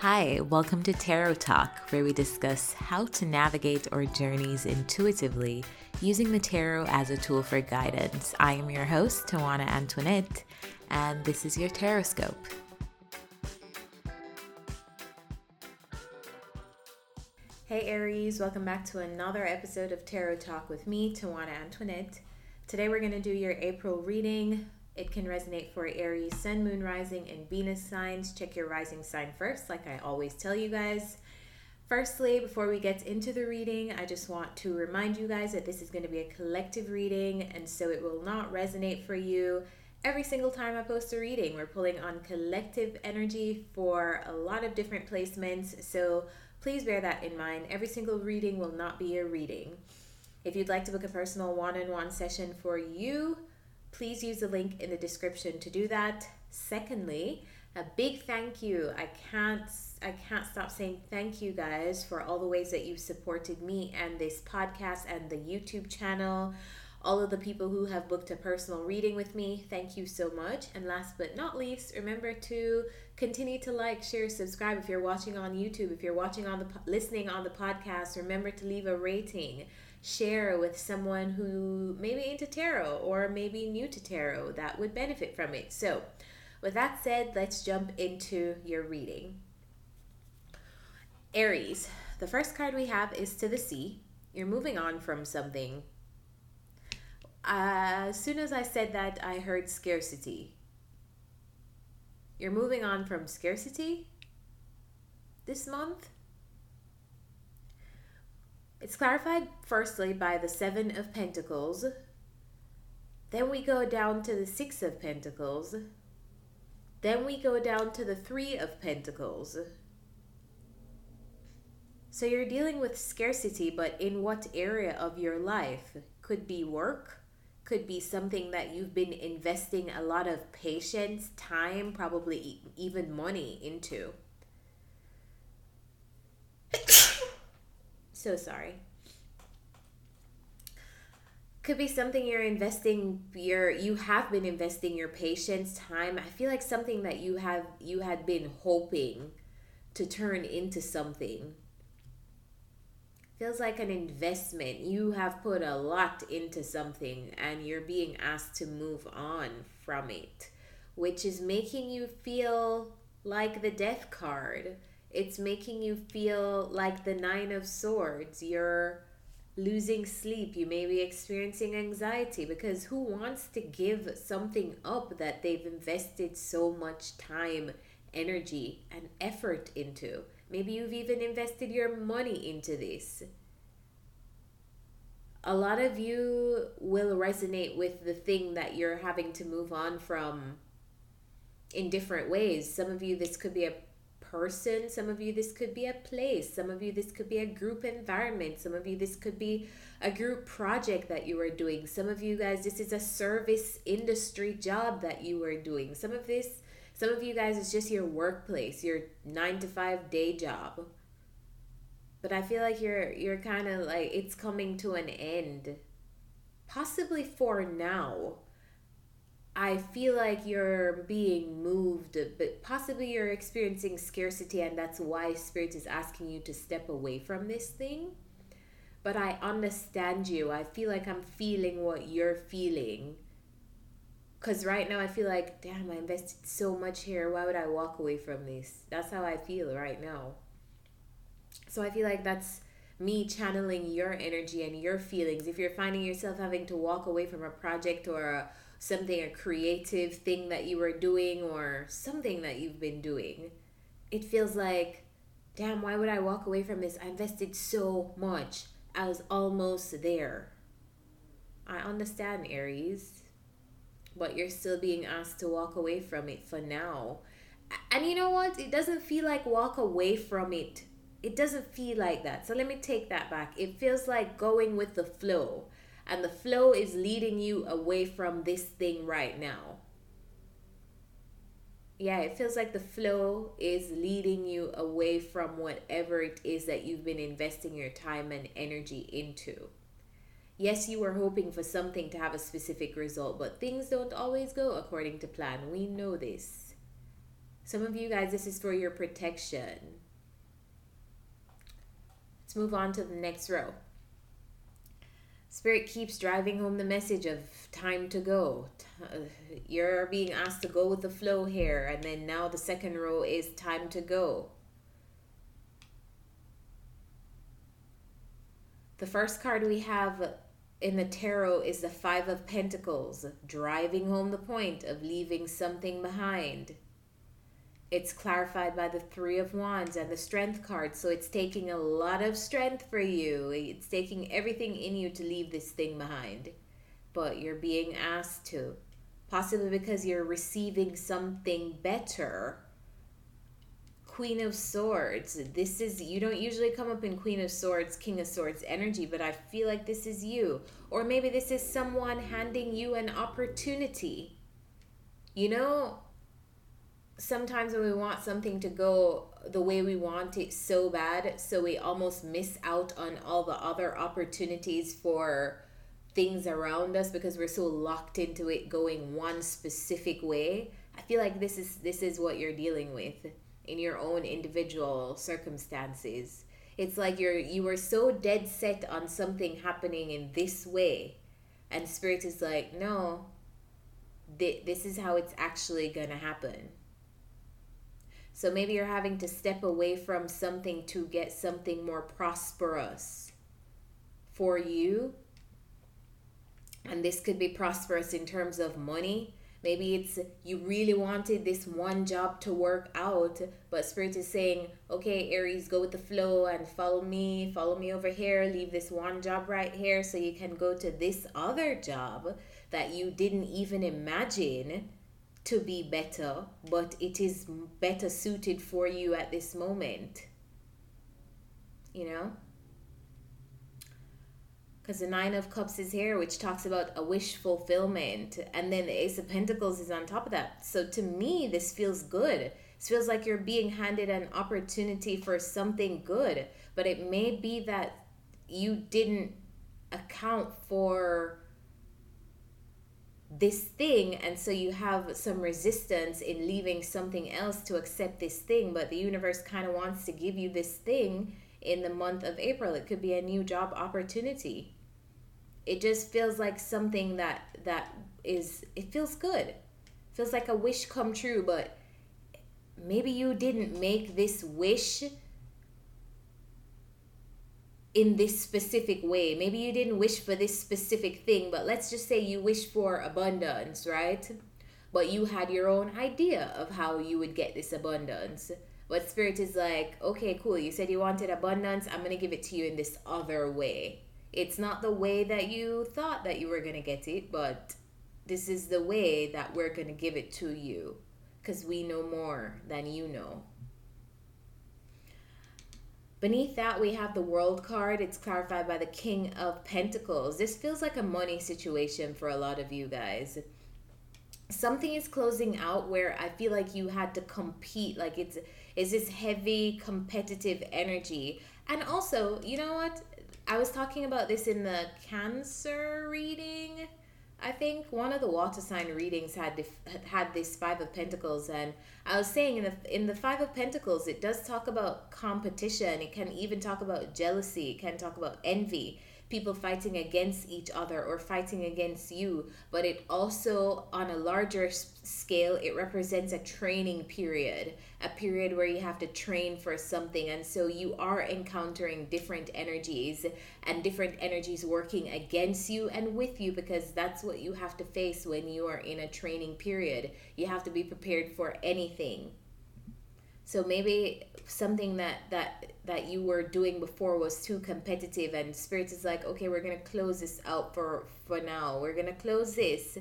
Hi, welcome to Tarot Talk, where we discuss how to navigate our journeys intuitively using the tarot as a tool for guidance. I am your host, Tawana Antoinette, and this is your Taroscope. Hey Aries, welcome back to another episode of Tarot Talk with me, Tawana Antoinette. Today we're going to do your April reading. It can resonate for Aries, Sun, Moon, Rising, and Venus signs. Check your rising sign first, like I always tell you guys. Firstly, before we get into the reading, I just want to remind you guys that this is going to be a collective reading, and so it will not resonate for you every single time I post a reading. We're pulling on collective energy for a lot of different placements, so Please bear that in mind. Every single reading will not be a reading. If you'd like to book a personal one on one session for you, please use the link in the description to do that. Secondly, a big thank you. I can't I can't stop saying thank you guys for all the ways that you've supported me and this podcast and the YouTube channel all of the people who have booked a personal reading with me. Thank you so much. And last but not least, remember to continue to like, share, subscribe if you're watching on YouTube, if you're watching on the listening on the podcast, remember to leave a rating. Share with someone who maybe into tarot or maybe new to tarot that would benefit from it. So, with that said, let's jump into your reading. Aries, the first card we have is to the sea. You're moving on from something uh, as soon as I said that, I heard scarcity. You're moving on from scarcity this month? It's clarified firstly by the Seven of Pentacles. Then we go down to the Six of Pentacles. Then we go down to the Three of Pentacles. So you're dealing with scarcity, but in what area of your life? Could be work, could be something that you've been investing a lot of patience, time, probably even money into. So sorry. Could be something you're investing your you have been investing your patience, time. I feel like something that you have you had been hoping to turn into something feels like an investment. You have put a lot into something and you're being asked to move on from it, which is making you feel like the death card. It's making you feel like the Nine of Swords. You're losing sleep. You may be experiencing anxiety because who wants to give something up that they've invested so much time, energy, and effort into? Maybe you've even invested your money into this. A lot of you will resonate with the thing that you're having to move on from in different ways. Some of you, this could be a person. Some of you, this could be a place. Some of you, this could be a group environment. Some of you, this could be a group project that you are doing. Some of you guys, this is a service industry job that you are doing. Some of this some of you guys, it's just your workplace, your nine to five day job. But I feel like you're you're kind of like it's coming to an end. Possibly for now. I feel like you're being moved, but possibly you're experiencing scarcity, and that's why Spirit is asking you to step away from this thing. But I understand you. I feel like I'm feeling what you're feeling because right now I feel like, damn, I invested so much here. Why would I walk away from this? That's how I feel right now. So I feel like that's me channeling your energy and your feelings. If you're finding yourself having to walk away from a project or a, something, a creative thing that you were doing or something that you've been doing, it feels like, damn, why would I walk away from this? I invested so much. I was almost there. I understand, Aries but you're still being asked to walk away from it for now. And you know what? It doesn't feel like walk away from it. It doesn't feel like that. So let me take that back. It feels like going with the flow. And the flow is leading you away from this thing right now. Yeah, it feels like the flow is leading you away from whatever it is that you've been investing your time and energy into yes, you were hoping for something to have a specific result, but things don't always go according to plan. We know this. Some of you guys, this is for your protection. Let's move on to the next row. Spirit keeps driving home the message of time to go. You're being asked to go with the flow here, and then now the second row is time to go. The first card we have in the tarot is the Five of Pentacles, driving home the point of leaving something behind. It's clarified by the Three of Wands and the Strength card, so it's taking a lot of strength for you. It's taking everything in you to leave this thing behind. But you're being asked to, possibly because you're receiving something better Queen of Swords. This is, you don't usually come up in Queen of Swords, King of Swords energy, but I feel like this is you. Or maybe this is someone handing you an opportunity. You know, sometimes when we want something to go the way we want it so bad, so we almost miss out on all the other opportunities for things around us because we're so locked into it going one specific way. I feel like this is this is what you're dealing with in your own individual circumstances. It's like you're you were so dead set on something happening in this way, and spirit is like, no, th- this is how it's actually gonna happen. So maybe you're having to step away from something to get something more prosperous for you. And this could be prosperous in terms of money, Maybe it's you really wanted this one job to work out, but Spirit is saying, okay, Aries, go with the flow and follow me, follow me over here, leave this one job right here so you can go to this other job that you didn't even imagine to be better, but it is better suited for you at this moment. You know? because the Nine of Cups is here, which talks about a wish fulfillment, and then the Ace of Pentacles is on top of that. So to me, this feels good. This feels like you're being handed an opportunity for something good, but it may be that you didn't account for this thing and so you have some resistance in leaving something else to accept this thing but the universe kind of wants to give you this thing in the month of April. It could be a new job opportunity. It just feels like something that that is it feels good. It feels like a wish come true but maybe you didn't make this wish in this specific way. Maybe you didn't wish for this specific thing but let's just say you wish for abundance right? But you had your own idea of how you would get this abundance. But spirit is like okay cool you said you wanted abundance i'm gonna give it to you in this other way. It's not the way that you thought that you were going to get it, but this is the way that we're going to give it to you because we know more than you know. Beneath that, we have the World card. It's clarified by the King of Pentacles. This feels like a money situation for a lot of you guys. Something is closing out where I feel like you had to compete. Like it's is this heavy competitive energy. And also, you know what? I was talking about this in the Cancer reading. I think one of the water sign readings had had this five of pentacles, and I was saying in the in the five of pentacles, it does talk about competition. It can even talk about jealousy. It can talk about envy people fighting against each other or fighting against you, but it also, on a larger scale, it represents a training period, a period where you have to train for something. And so you are encountering different energies and different energies working against you and with you because that's what you have to face when you are in a training period. You have to be prepared for anything. So maybe something that that that you were doing before was too competitive and spirit is like, "Okay, we're to close this out for for now. We're to close this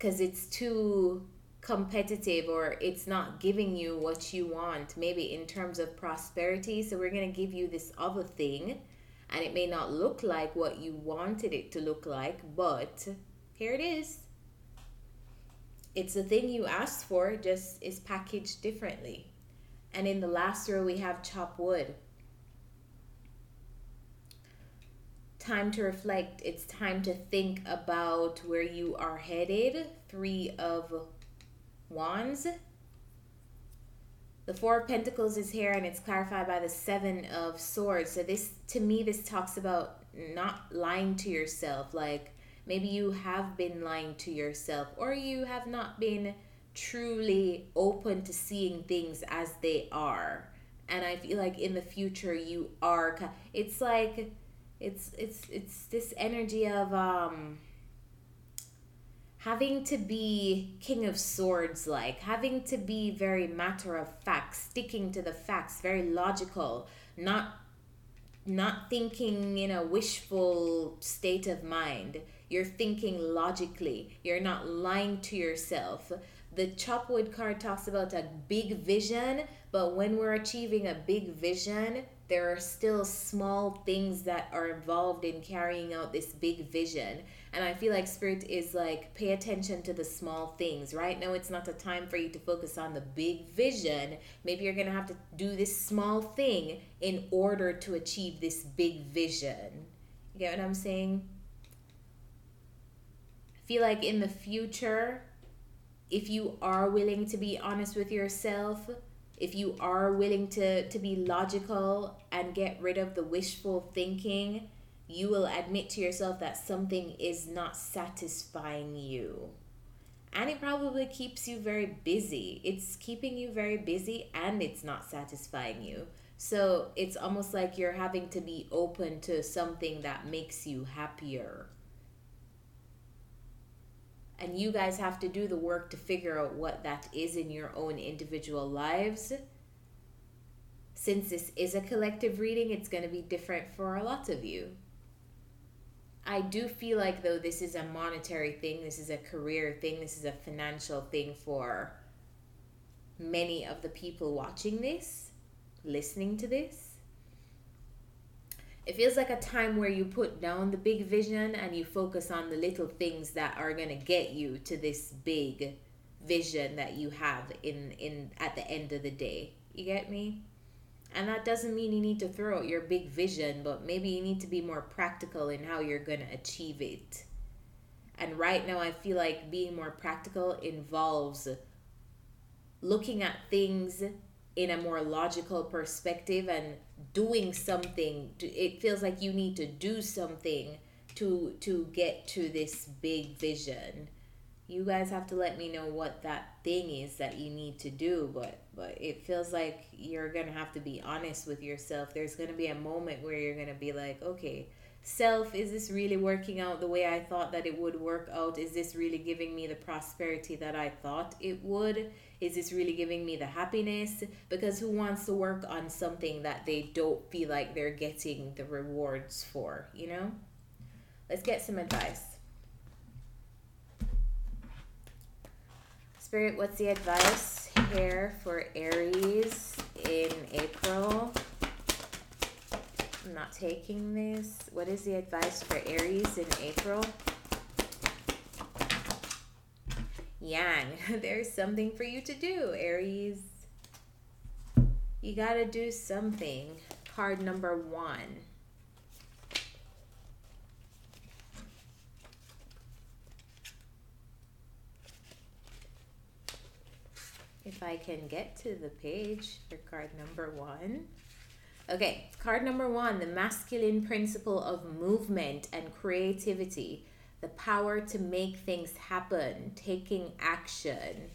cuz it's too competitive or it's not giving you what you want maybe in terms of prosperity. So we're going to give you this other thing and it may not look like what you wanted it to look like, but here it is. It's the thing you asked for, just is packaged differently. And in the last row, we have chop wood. Time to reflect. It's time to think about where you are headed. Three of Wands. the four of pentacles is here and it's clarified by the seven of swords so this to me this talks about not lying to yourself like maybe you have been lying to yourself or you have not been truly open to seeing things as they are. And i feel like in the future you are it's like it's it's it's this energy of um having to be king of swords like having to be very matter of fact sticking to the facts very logical not not thinking in a wishful state of mind. You're thinking logically. You're not lying to yourself the chopwood card talks about a big vision but when we're achieving a big vision there are still small things that are involved in carrying out this big vision. And I feel like spirit is like, pay attention to the small things. Right now, it's not the time for you to focus on the big vision. Maybe you're going to have to do this small thing in order to achieve this big vision. You get what I'm saying? I feel like in the future, if you are willing to be honest with yourself, if you are willing to to be logical and get rid of the wishful thinking you will admit to yourself that something is not satisfying you. And it probably keeps you very busy. It's keeping you very busy and it's not satisfying you. So it's almost like you're having to be open to something that makes you happier and you guys have to do the work to figure out what that is in your own individual lives. Since this is a collective reading, it's going to be different for a lot of you. I do feel like, though, this is a monetary thing, this is a career thing, this is a financial thing for many of the people watching this, listening to this it feels like a time where you put down the big vision and you focus on the little things that are going to get you to this big vision that you have in in at the end of the day. You get me? And that doesn't mean you need to throw out your big vision but maybe you need to be more practical in how you're going to achieve it. And right now i feel like being more practical involves looking at things in a more logical perspective and doing something it feels like you need to do something to to get to this big vision. You guys have to let me know what that thing is that you need to do but but it feels like you're gonna have to be honest with yourself. There's gonna be a moment where you're gonna be like okay self is this really working out the way i thought that it would work out? Is this really giving me the prosperity that i thought it would is this really giving me the happiness? Because who wants to work on something that they don't feel like they're getting the rewards for, you know? Let's get some advice. Spirit, what's the advice here for Aries in April? I'm not taking this. What is the advice for Aries in April? Yang, there's something for you to do, Aries. You got to do something. Card number one. If I can get to the page for card number one. Okay, card number one the masculine principle of movement and creativity the power to make things happen, taking action.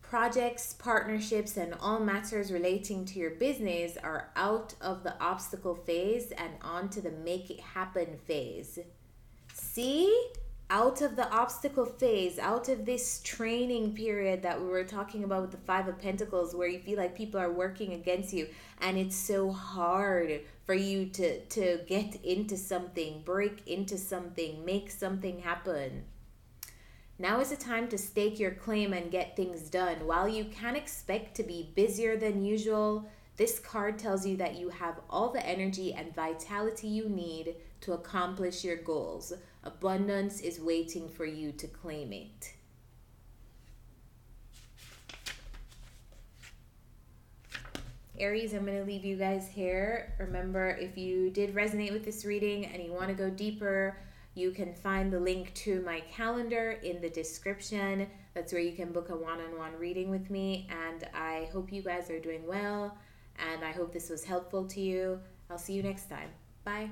Projects, partnerships, and all matters relating to your business are out of the obstacle phase and onto the make it happen phase. See? Out of the obstacle phase, out of this training period that we were talking about with the Five of Pentacles, where you feel like people are working against you and it's so hard for you to, to get into something, break into something, make something happen. Now is the time to stake your claim and get things done. While you can expect to be busier than usual, this card tells you that you have all the energy and vitality you need to accomplish your goals. Abundance is waiting for you to claim it. Aries, I'm going to leave you guys here. Remember, if you did resonate with this reading and you want to go deeper, you can find the link to my calendar in the description. That's where you can book a one on one reading with me. And I hope you guys are doing well. And I hope this was helpful to you. I'll see you next time. Bye.